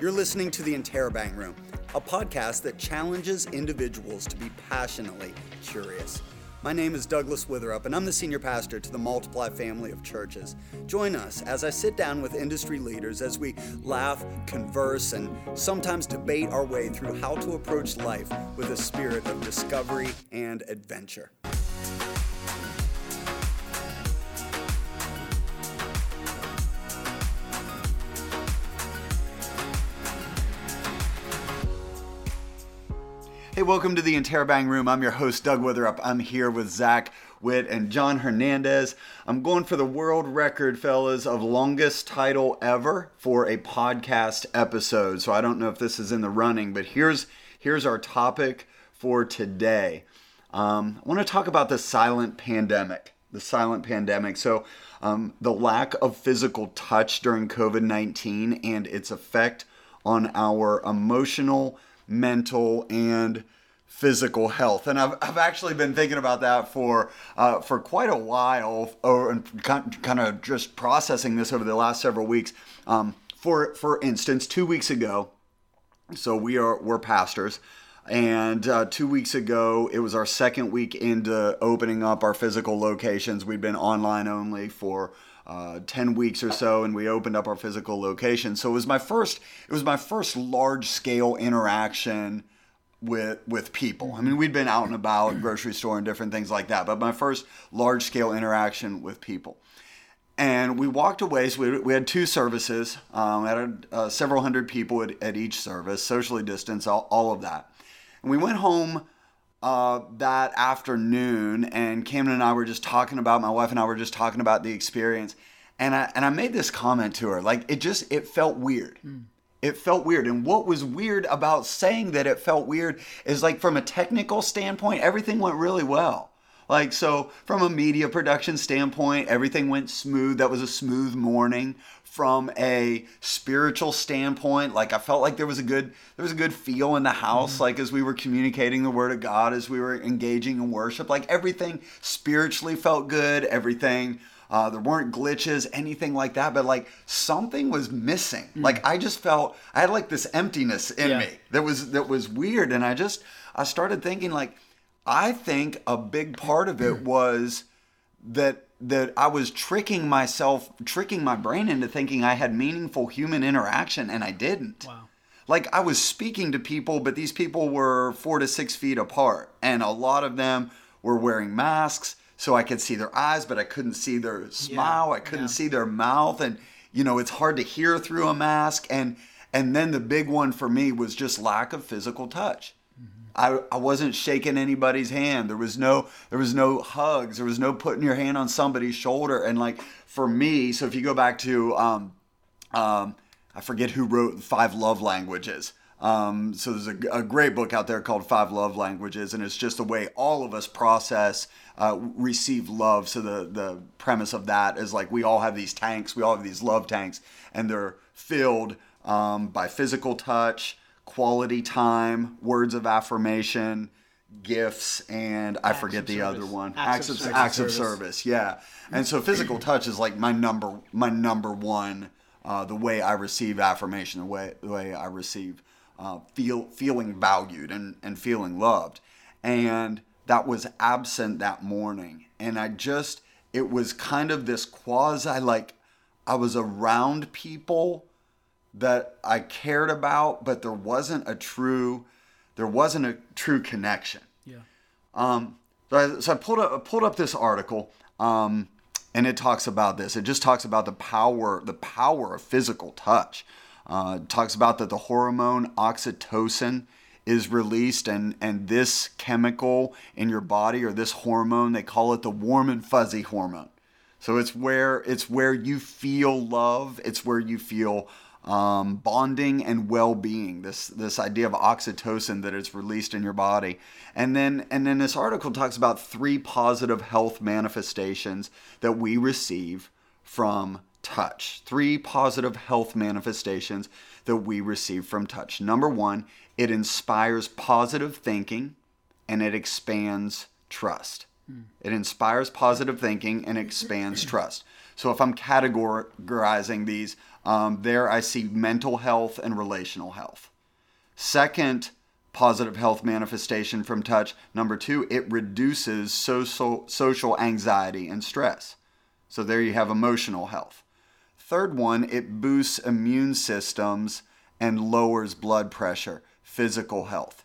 You're listening to the Interrobang Room, a podcast that challenges individuals to be passionately curious. My name is Douglas Witherup, and I'm the senior pastor to the Multiply family of churches. Join us as I sit down with industry leaders as we laugh, converse, and sometimes debate our way through how to approach life with a spirit of discovery and adventure. Welcome to the Interrobang Room. I'm your host, Doug Witherup. I'm here with Zach Witt and John Hernandez. I'm going for the world record, fellas, of longest title ever for a podcast episode. So I don't know if this is in the running, but here's here's our topic for today. Um, I want to talk about the silent pandemic. The silent pandemic. So um, the lack of physical touch during COVID 19 and its effect on our emotional mental and physical health. And I've, I've actually been thinking about that for uh, for quite a while, or and kind of just processing this over the last several weeks. Um, for for instance, two weeks ago, so we are we're pastors. And uh, two weeks ago, it was our second week into opening up our physical locations. We'd been online only for uh, 10 weeks or so and we opened up our physical location. So it was my first it was my first large scale interaction with with people. I mean we'd been out and about grocery store and different things like that but my first large scale interaction with people. And we walked away so we, we had two services. Um, had uh, several hundred people at, at each service socially distanced all, all of that. And we went home uh, that afternoon, and Camden and I were just talking about my wife and I were just talking about the experience, and I and I made this comment to her, like it just it felt weird. Mm. It felt weird, and what was weird about saying that it felt weird is like from a technical standpoint, everything went really well. Like, so from a media production standpoint, everything went smooth. That was a smooth morning. From a spiritual standpoint, like I felt like there was a good there was a good feel in the house, mm-hmm. like as we were communicating the word of God, as we were engaging in worship, like everything spiritually felt good. Everything uh, there weren't glitches, anything like that, but like something was missing. Mm. Like I just felt I had like this emptiness in yeah. me that was that was weird, and I just I started thinking like I think a big part of it was that that I was tricking myself, tricking my brain into thinking I had meaningful human interaction, and I didn't. Wow. Like I was speaking to people, but these people were four to six feet apart, and a lot of them were wearing masks, so I could see their eyes, but I couldn't see their smile. Yeah. I couldn't yeah. see their mouth, and you know it's hard to hear through a mask. And and then the big one for me was just lack of physical touch. I, I wasn't shaking anybody's hand. There was no there was no hugs. There was no putting your hand on somebody's shoulder. And like for me, so if you go back to um, um, I forget who wrote Five Love Languages. Um, so there's a, a, great book out there called Five Love Languages, and it's just the way all of us process, uh, receive love. So the the premise of that is like we all have these tanks, we all have these love tanks, and they're filled um, by physical touch, quality time, words of affirmation, gifts, and I forget the service. other one. Acts, acts of, of acts of service. Yeah, and so physical touch is like my number my number one. Uh, the way I receive affirmation, the way the way I receive uh, feel feeling valued and and feeling loved, and that was absent that morning, and I just it was kind of this quasi like I was around people that I cared about, but there wasn't a true there wasn't a true connection. Yeah. Um, so I, so I pulled up I pulled up this article, um, and it talks about this. It just talks about the power the power of physical touch. Uh, it talks about that the hormone oxytocin is released and and this chemical in your body or this hormone they call it the warm and fuzzy hormone so it's where it's where you feel love it's where you feel um, bonding and well-being this this idea of oxytocin that is released in your body. And then and then this article talks about three positive health manifestations that we receive from touch. Three positive health manifestations that we receive from touch. Number one it inspires positive thinking and it expands trust. It inspires positive thinking and expands trust so if i'm categorizing these Um, there I see mental health and relational health. Second, positive health manifestation from touch. Number two, it reduces social, social anxiety and stress. So there you have emotional health. Third one, it boosts immune systems and lowers blood pressure, physical health.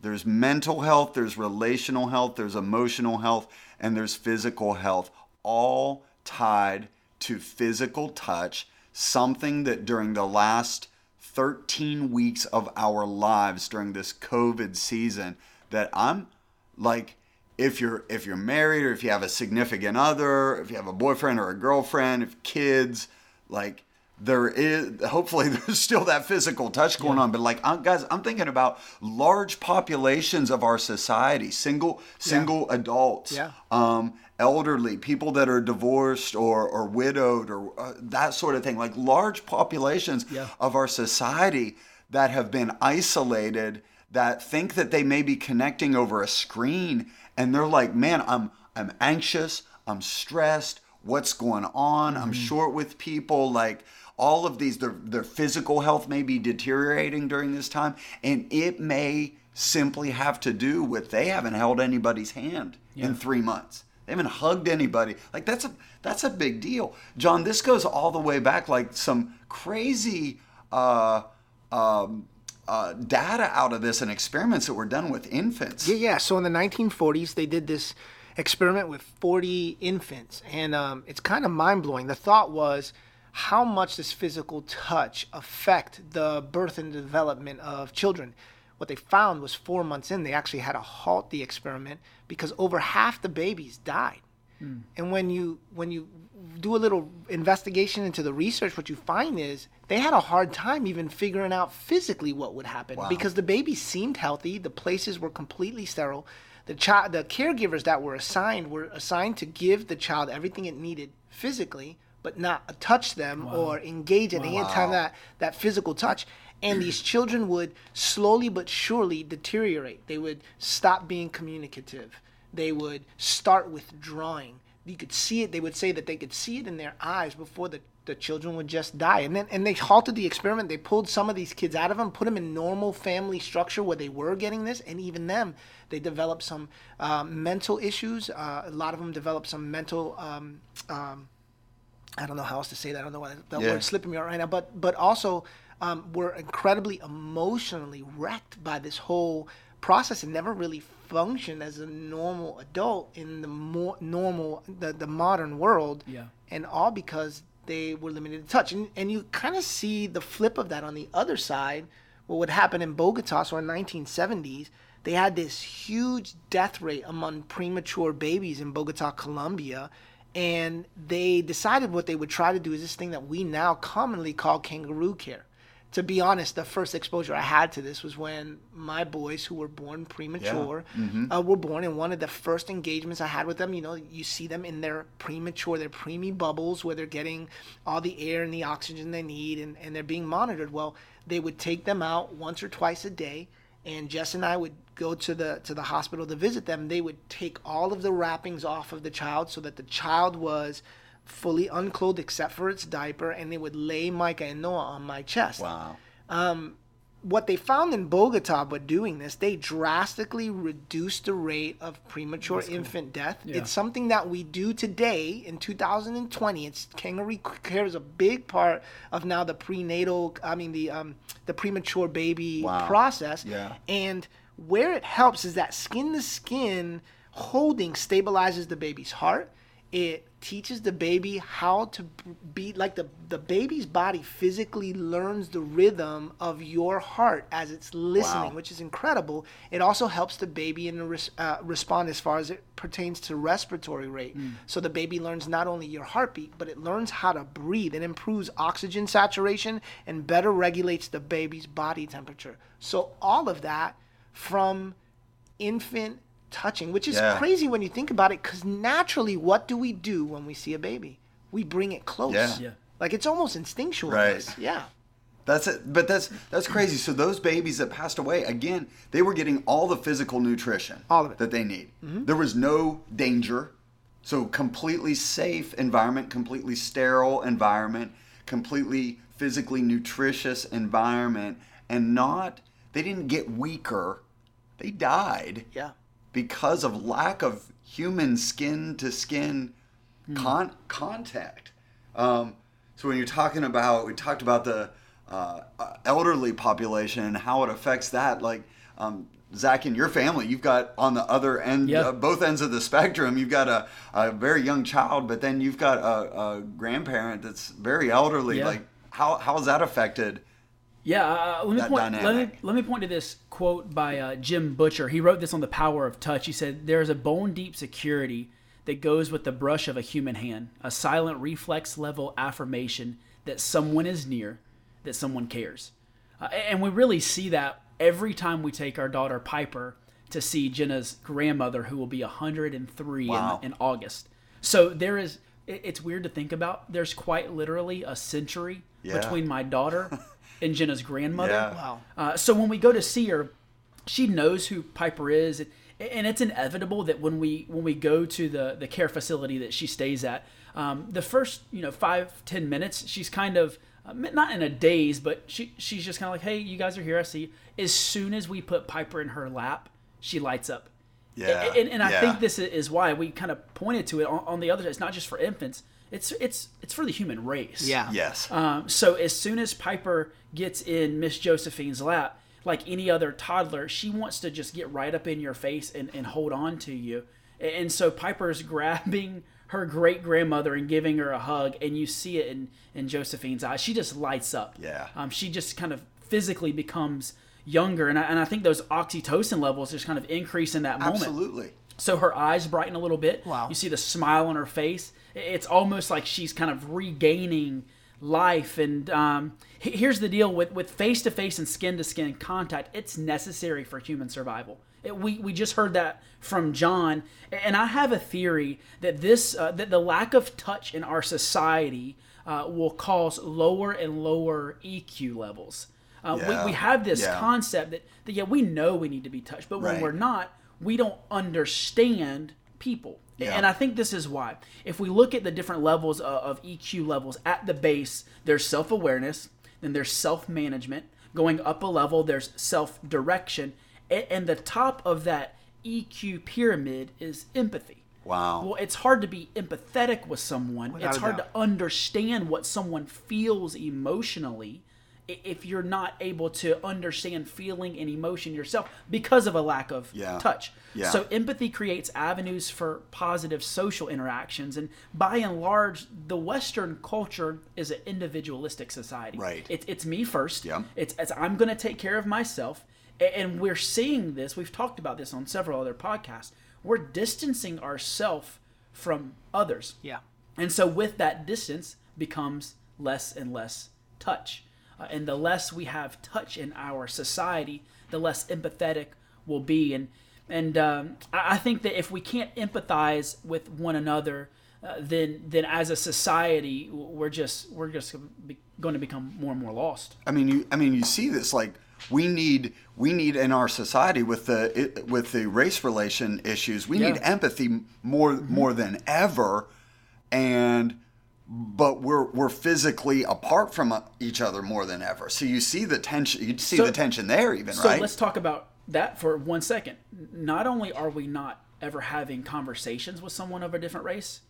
There's mental health, there's relational health, there's emotional health, and there's physical health, all tied to physical touch, something that during the last 13 weeks of our lives during this COVID season that I'm like if you're if you're married or if you have a significant other, if you have a boyfriend or a girlfriend, if kids, like there is hopefully there's still that physical touch going yeah. on but like I'm, guys i'm thinking about large populations of our society single single yeah. adults yeah. um, elderly people that are divorced or, or widowed or uh, that sort of thing like large populations of our society that have been isolated that think that they may be connecting over a screen and they're like man i'm i'm anxious i'm stressed what's going on i'm mm-hmm. short with people like all of these their, their physical health may be deteriorating during this time and it may simply have to do with they haven't held anybody's hand yeah. in three months they haven't hugged anybody. Like that's a that's a big deal, John. This goes all the way back, like some crazy uh, um, uh, data out of this and experiments that were done with infants. Yeah, yeah. So in the 1940s, they did this experiment with 40 infants, and um, it's kind of mind blowing. The thought was how much does physical touch affect the birth and development of children what they found was four months in, they actually had to halt the experiment because over half the babies died. Mm. And when you when you do a little investigation into the research, what you find is they had a hard time even figuring out physically what would happen wow. because the babies seemed healthy, the places were completely sterile. The child, the caregivers that were assigned were assigned to give the child everything it needed physically, but not touch them wow. or engage in wow. any time that that physical touch and these children would slowly but surely deteriorate. They would stop being communicative. They would start withdrawing. You could see it. They would say that they could see it in their eyes before the, the children would just die. And then and they halted the experiment. They pulled some of these kids out of them, put them in normal family structure where they were getting this, and even them, they developed some uh, mental issues. Uh, a lot of them developed some mental. Um, um, I don't know how else to say that. I don't know why that yeah. word's slipping me out right now. But but also um, were incredibly emotionally wrecked by this whole process and never really functioned as a normal adult in the more normal the, the modern world yeah and all because they were limited to touch and, and you kind of see the flip of that on the other side what would happen in bogota so in 1970s they had this huge death rate among premature babies in bogota colombia and they decided what they would try to do is this thing that we now commonly call kangaroo care to be honest, the first exposure I had to this was when my boys, who were born premature, yeah. mm-hmm. uh, were born. And one of the first engagements I had with them, you know, you see them in their premature, their preemie bubbles, where they're getting all the air and the oxygen they need, and, and they're being monitored. Well, they would take them out once or twice a day, and Jess and I would go to the to the hospital to visit them. They would take all of the wrappings off of the child so that the child was fully unclothed except for its diaper, and they would lay Micah and Noah on my chest. Wow. Um, what they found in Bogota by doing this, they drastically reduced the rate of premature That's infant death. Yeah. It's something that we do today in 2020. It's kangaroo care is a big part of now the prenatal, I mean the um, the premature baby wow. process. Yeah. And where it helps is that skin to skin holding stabilizes the baby's heart it teaches the baby how to be like the the baby's body physically learns the rhythm of your heart as it's listening wow. which is incredible it also helps the baby in the res, uh, respond as far as it pertains to respiratory rate mm. so the baby learns not only your heartbeat but it learns how to breathe it improves oxygen saturation and better regulates the baby's body temperature so all of that from infant touching, which is yeah. crazy when you think about it. Because naturally, what do we do when we see a baby? We bring it close. Yeah. yeah. Like it's almost instinctual. Right. Yeah. That's it. But that's that's crazy. So those babies that passed away, again, they were getting all the physical nutrition, all of it that they need. Mm-hmm. There was no danger. So completely safe environment, completely sterile environment, completely physically nutritious environment and not they didn't get weaker they died Yeah. Because of lack of human skin to skin con- contact. Um, so when you're talking about, we talked about the uh, uh, elderly population and how it affects that. Like um, Zach, in your family, you've got on the other end, Yeah. uh, both ends of the spectrum. You've got a, a very young child, but then you've got a, a grandparent that's very elderly. Yeah. Like how how has that affected? Yeah, uh, let me That point. Let me, let me point to this quote by uh, Jim Butcher. He wrote this on the power of touch. He said, "There is a bone deep security that goes with the brush of a human hand, a silent reflex level affirmation that someone is near, that someone cares." Uh, and we really see that every time we take our daughter Piper to see Jenna's grandmother, who will be 103 Wow. in, in August. So there is. it- It's weird to think about. There's quite literally a century Yeah. between my daughter and Jenna's grandmother. Yeah. Wow. Uh, so when we go to see her, she knows who Piper is, and, and it's inevitable that when we when we go to the the care facility that she stays at, um, the first you know five ten minutes, she's kind of uh, not in a daze, but she she's just kind of like, hey, you guys are here, I see. you." As soon as we put Piper in her lap, she lights up. Yeah, And, and I yeah. think this is why we kind of pointed to it on, on the other side. It's not just for infants. It's it's it's for the human race. Yeah. Yes. Um, so as soon as Piper gets in Miss Josephine's lap, like any other toddler, she wants to just get right up in your face and, and hold on to you. And so Piper's grabbing her great grandmother and giving her a hug, and you see it in, in Josephine's eyes. She just lights up. Yeah. Um, she just kind of physically becomes younger, and I, and I think those oxytocin levels just kind of increase in that moment. Absolutely. So her eyes brighten a little bit. Wow. You see the smile on her face. It's almost like she's kind of regaining life. And um, here's the deal with with face to face and skin to skin contact. It's necessary for human survival. It, we we just heard that from John, and I have a theory that this uh, that the lack of touch in our society uh, will cause lower and lower EQ levels. Uh, Yeah. we, we have this Yeah. concept that, that yeah we know we need to be touched, but when we're not, we don't understand people. Yeah. And I think this is why. If we look at the different levels of, of EQ levels at the base, there's self awareness, then there's self management. Going up a level, there's self direction. And the top of that EQ pyramid is empathy. Wow. Well, it's hard to be empathetic with someone. Without it's hard to understand what someone feels emotionally if you're not able to understand feeling and emotion yourself because of a lack of Yeah. touch. Yeah. So empathy creates avenues for positive social interactions and by and large the western culture is an individualistic society. Right. It's it's me first. Yeah. It's, it's I'm going to take care of myself and we're seeing this we've talked about this on several other podcasts. We're distancing ourselves from others. Yeah. And so, with that distance, becomes less and less touch. Uh, and the less we have touch in our society, the less empathetic we'll be. And and um, I, I think that if we can't empathize with one another, uh, then then as a society, we're just we're just going to become more and more lost. I mean, you. I mean, you see this like we need we need in our society with the it, with the race relation issues. We need empathy more more than ever, and but we're we're physically apart from uh, each other more than ever. So you see the tension. You see So- the tension there, even So right? let's talk about that for one second. Not only are we not ever having conversations with someone of a different race,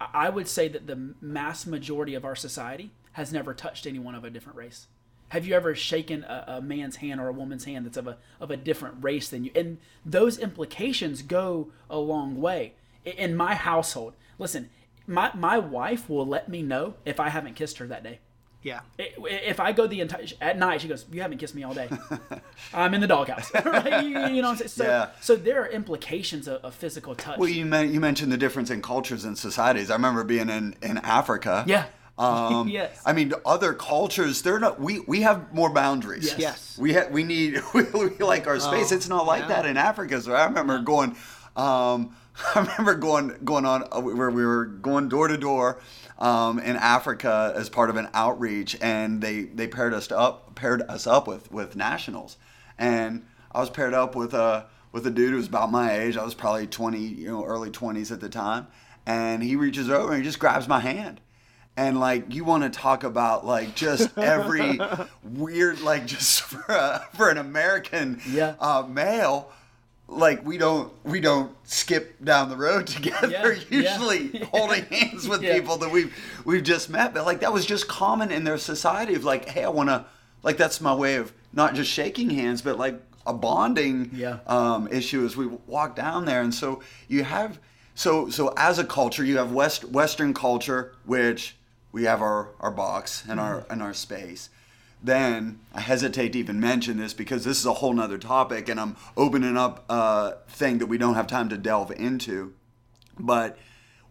I I would say that the mass majority of our society has never touched anyone of a different race. Have you ever shaken a, a man's hand or a woman's hand that's of a of a different race than you? And those implications go a long way. In my household, listen, my my wife will let me know if I haven't kissed her that day. Yeah. If I go the entire at night, she goes, "You haven't kissed me all day. I'm in the doghouse." right? You, you know, what I'm saying? so Yeah. so there are implications of, of physical touch. well, you men- you mentioned the difference in cultures and societies. I remember being in in Africa. Yeah. Um, Yes. I mean, other cultures, they're not. We we have more boundaries. Yes. Yes. We ha- we need we, we like our space. Oh, it's not like yeah. that in Africa. So I remember going. Um, I remember going going on uh, where we were going door to door um, in Africa as part of an outreach, and they they paired us up paired us up with with nationals, and I was paired up with a with a dude who was about my age. I was probably twenty, you know, early twenties at the time, and he reaches over and he just grabs my hand. and like you want to talk about like just every weird like just for a, for an American Yeah. uh, male like we don't we don't skip down the road together Yeah, yeah. usually holding hands with Yeah. people that we've we've just met but like that was just common in their society of like hey I want to like that's my way of not just shaking hands but like a bonding Yeah. um, issue as we walk down there and so you have so so as a culture you have west western culture which we have our our box and our and our space then I hesitate to even mention this because this is a whole nother topic and I'm opening up a thing that we don't have time to delve into. But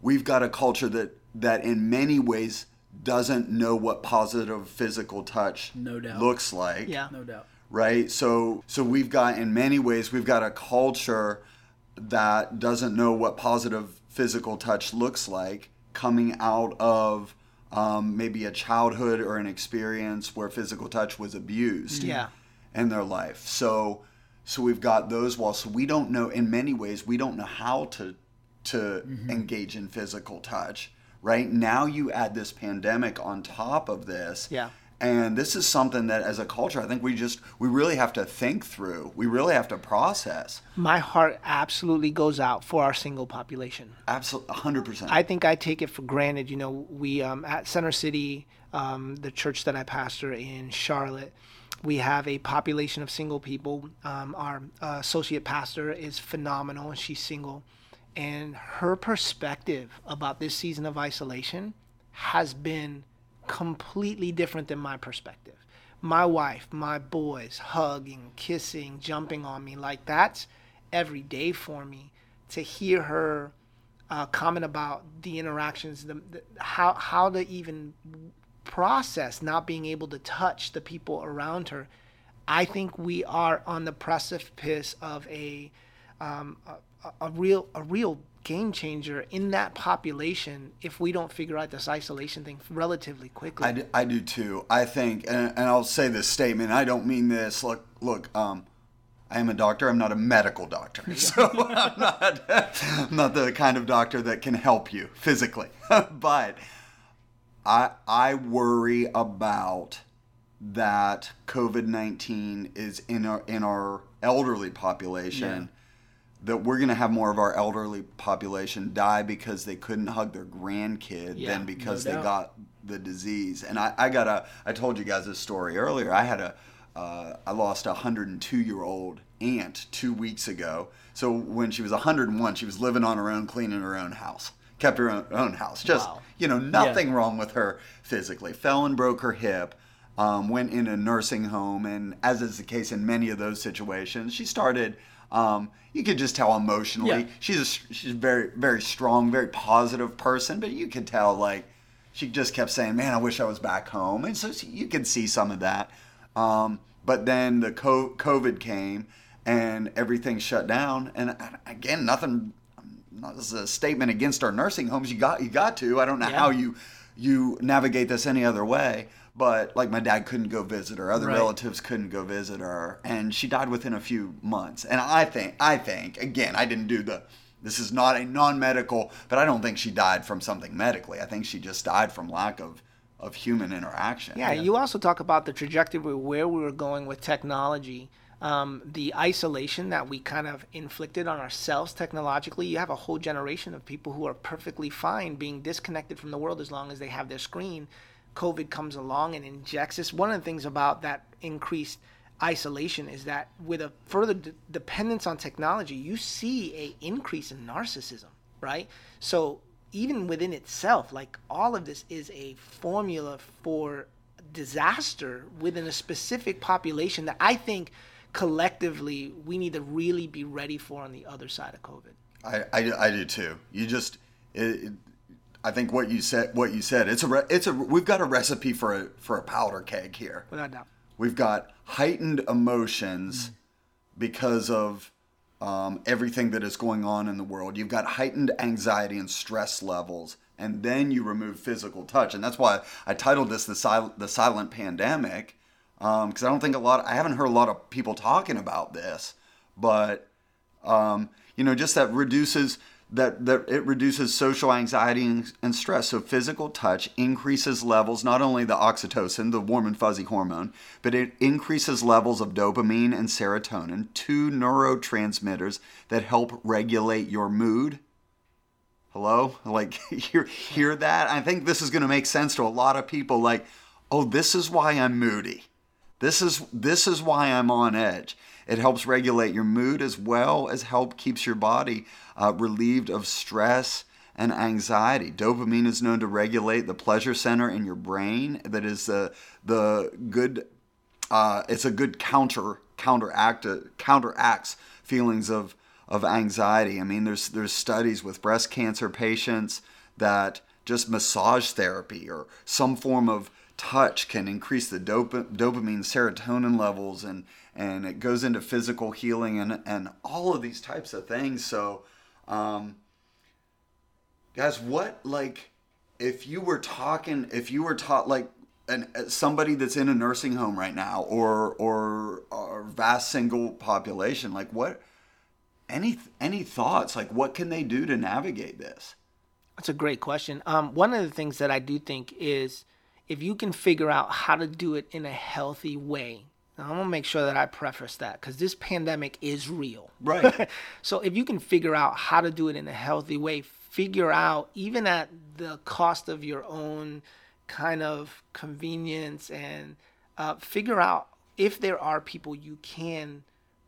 we've got a culture that that in many ways doesn't know what positive physical touch No doubt. looks like Yeah. No doubt. right so so we've got in many ways we've got a culture that doesn't know what positive physical touch looks like coming out of um, maybe a childhood or an experience where physical touch was abused Yeah. in their life. So so we've got those walls. So we don't know in many ways we don't know how to to engage in physical touch right? Now you add this pandemic on top of this. Yeah. And this is something that as a culture i think we just we really have to think through we really have to process My heart absolutely goes out for our single population. absolutely 100% I think I take it for granted. You know, we um, at Center City, um, the church that I pastor in Charlotte, we have a population of single people. Um, our uh, associate pastor is phenomenal, and she's single. And her perspective about this season of isolation has been completely different than my perspective. My wife, my boys, hugging, kissing, jumping on me like that's every day for me. To hear her uh, comment about the interactions, the, the how how to even process not being able to touch the people around her. I think we are on the precipice of a um, a, a- real a real game changer in that population if we don't figure out this isolation thing relatively quickly. I do, I do too i think and, and i'll say this statement i don't mean this look look um I am a doctor. I'm not a medical doctor, so I'm not, I'm not the kind of doctor that can help you physically. but I I worry about that COVID nineteen is in our in our elderly population. That we're going to have more of our elderly population die because they couldn't hug their grandkid Yeah, than because no they got the disease. And I, I got a I told you guys this story earlier. I had a uh, I lost a 102 year old aunt two weeks ago. So when she was 101, she was living on her own, cleaning her own house, kept her own, own house. Just Wow. you know, nothing wrong with her physically. Fell and broke her hip. Um, went in a nursing home, and as is the case in many of those situations, she started. Um, you could just tell emotionally. Yeah. She's a, she's a very very strong, very positive person, but you could tell like she just kept saying, "Man, I wish I was back home," and so you could see some of that. Um, but then the COVID came and everything shut down. And again, nothing. Not as a statement against our nursing homes. You got you got to. I don't know Yeah. how you you navigate this any other way. But like my dad couldn't go visit her, other Right. relatives couldn't go visit her, and she died within a few months. And I think I think again, I didn't do the. This is not a non-medical, but I don't think she died from something medically. I think she just died from lack of of human interaction. Yeah, you also talk about the trajectory where we were going with technology, um, the isolation that we kind of inflicted on ourselves technologically. You have a whole generation of people who are perfectly fine being disconnected from the world as long as they have their screen. COVID comes along and injects this. One of the things about that increased isolation is that with a further d- dependence on technology, you see a increase in narcissism, right? So even within itself, like all of this is a formula for disaster within a specific population that I think collectively we need to really be ready for on the other side of COVID. I, I, I do too. You just, it, it, I think what you said, what you said, it's a, re, it's a, we've got a recipe for a, for a powder keg here. Without doubt. We've got heightened emotions because of um, everything that is going on in the world. You've got heightened anxiety and stress levels, and then you remove physical touch, and that's why I titled this the silent, the silent pandemic, because I don't think a lot. I haven't heard a lot of people talking about this, but um, you know, just that reduces that, that it reduces social anxiety and, stress. So physical touch increases levels, not only the oxytocin, the warm and fuzzy hormone, but it increases levels of dopamine and serotonin, two neurotransmitters that help regulate your mood. Hello? Like hear hear that? I think this is going to make sense to a lot of people like, "Oh, this is why I'm moody. This is this is why I'm on edge." It helps regulate your mood as well as help keeps your body uh, relieved of stress and anxiety. Dopamine is known to regulate the pleasure center in your brain. That is the the good. Uh, it's a good counter counteract counteracts feelings of of anxiety. I mean, there's there's studies with breast cancer patients that just massage therapy or some form of touch can increase the dop- dopamine serotonin levels and and it goes into physical healing and and all of these types of things. So um, guys what like if you were talking if you were taught like an, somebody that's in a nursing home right now or or or vast single population like what any any thoughts? Like what can they do to navigate this? That's a great question. Um, one of the things that i do think is if you can figure out how to do it in a healthy way now, I'm gonna make sure that I preface that because this pandemic is real. Right. so if you can figure out how to do it in a healthy way, figure out even at the cost of your own kind of convenience and uh, figure out if there are people you can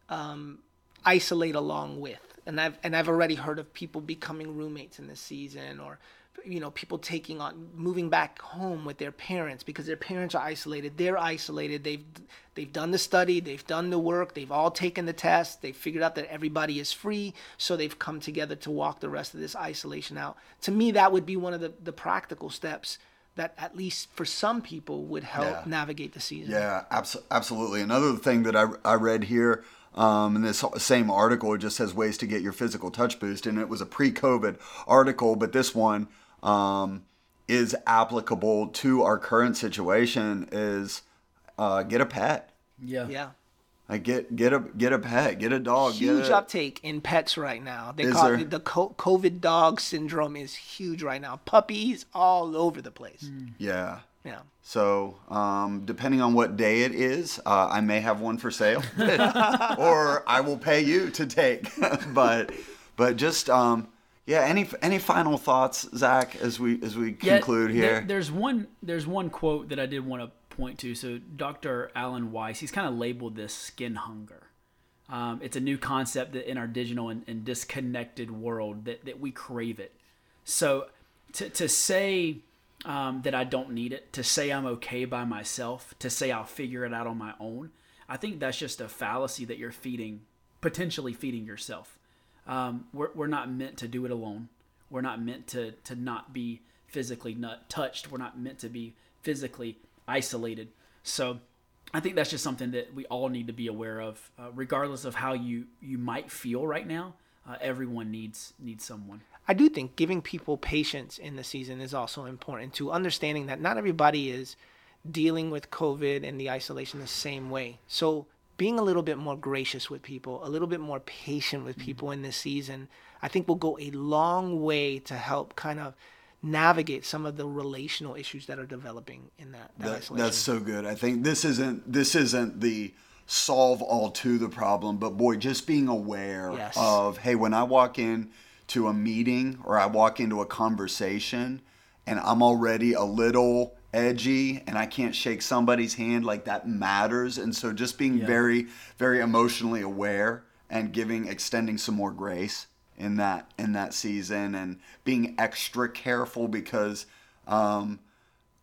um, isolate along with. And I've and I've already heard of people becoming roommates in this season or you know people taking on moving back home with their parents because their parents are isolated. They're isolated. They've they've done the study. They've done the work. They've all taken the test. They've figured out that everybody is free. So they've come together to walk the rest of this isolation out. To me that would be one of the, the practical steps that at least for some people would help yeah. navigate the season. Yeah abso- absolutely. Another thing that I, I read here um, in this same article, it just says ways to get your physical touch boost, and it was a pre-COVID article, but this one um, is applicable to our current situation is uh, get a pet. Yeah. Yeah. Like get get a get a pet, get a dog. Huge a, uptake in pets right now. They call there? it the COVID dog syndrome is huge right now. Puppies all over the place. Mm. Yeah. Yeah. So, um, depending on what day it is, uh, I may have one for sale, or I will pay you to take. but, but just um, yeah. Any any final thoughts, Zach, as we as we conclude yeah, here? There, there's one there's one quote that I did want to point to. So Dr. Alan Weiss, he's kind of labeled this skin hunger. Um, it's a new concept that in our digital and, and, disconnected world that, that we crave it. So to, to say um, that I don't need it, to say I'm okay by myself, to say I'll figure it out on my own, I think that's just a fallacy that you're feeding, potentially feeding yourself. Um, we're, we're not meant to do it alone. We're not meant to, to not be physically not touched. We're not meant to be physically isolated. So I think that's just something that we all need to be aware of, uh, regardless of how you, you might feel right now. Uh, everyone needs needs someone. I do think giving people patience in the season is also important to understanding that not everybody is dealing with COVID and the isolation the same way. So being a little bit more gracious with people, a little bit more patient with mm-hmm. people in this season, I think will go a long way to help kind of navigate some of the relational issues that are developing in that, that, that That's so good. I think this isn't this isn't the solve all to the problem, but boy, just being aware yes. of hey, when I walk in to a meeting or I walk into a conversation and I'm already a little edgy and I can't shake somebody's hand like that matters. And so just being yeah. very, very emotionally aware and giving, extending some more grace in that in that season and being extra careful because um,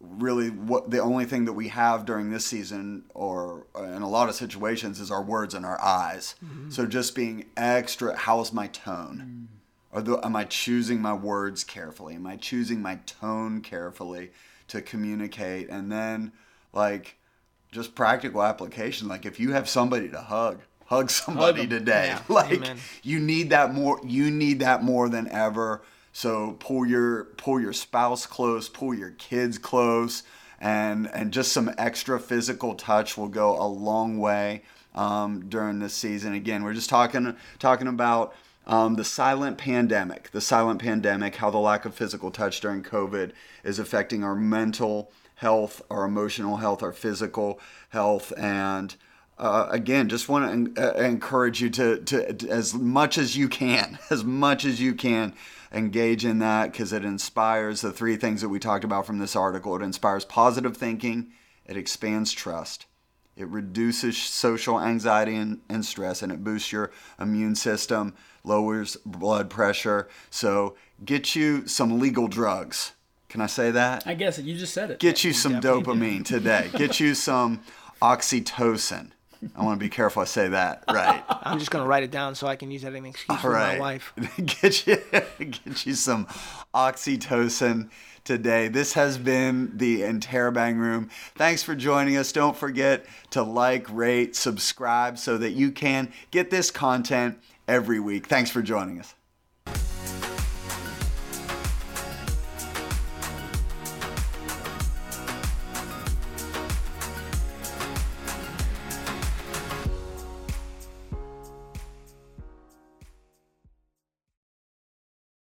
really what the only thing that we have during this season or in a lot of situations is our words and our eyes. Mm-hmm. So just being extra how's my tone? Mm. The, am I choosing my words carefully? Am I choosing my tone carefully? To communicate. And then like just practical application like if you have somebody to hug hug somebody hug today. Yeah. like Amen. you need that more you need that more than ever. So pull your pull your spouse close pull your kids close and and just some extra physical touch will go a long way um, during this season. Again we're just talking talking about um, the silent pandemic, the silent pandemic, how the lack of physical touch during COVID is affecting our mental health, our emotional health, our physical health, and uh, again, just want to uh, encourage you to, to, to, as much as you can, as much as you can, engage in that because it inspires the three things that we talked about from this article. It inspires positive thinking, it expands trust, it reduces social anxiety and, and stress, and it boosts your immune system, lowers blood pressure. So, get you some legal drugs. Can I say that? I guess you just said it. Get you some dopamine today. Get you some oxytocin. I want to be careful I say that right. I'm just gonna write it down so I can use that as an excuse for right. my wife. get you get you some oxytocin today. This has been the Interrobang Room. Thanks for joining us. Don't forget to like, rate, subscribe so that you can get this content every week. Thanks for joining us.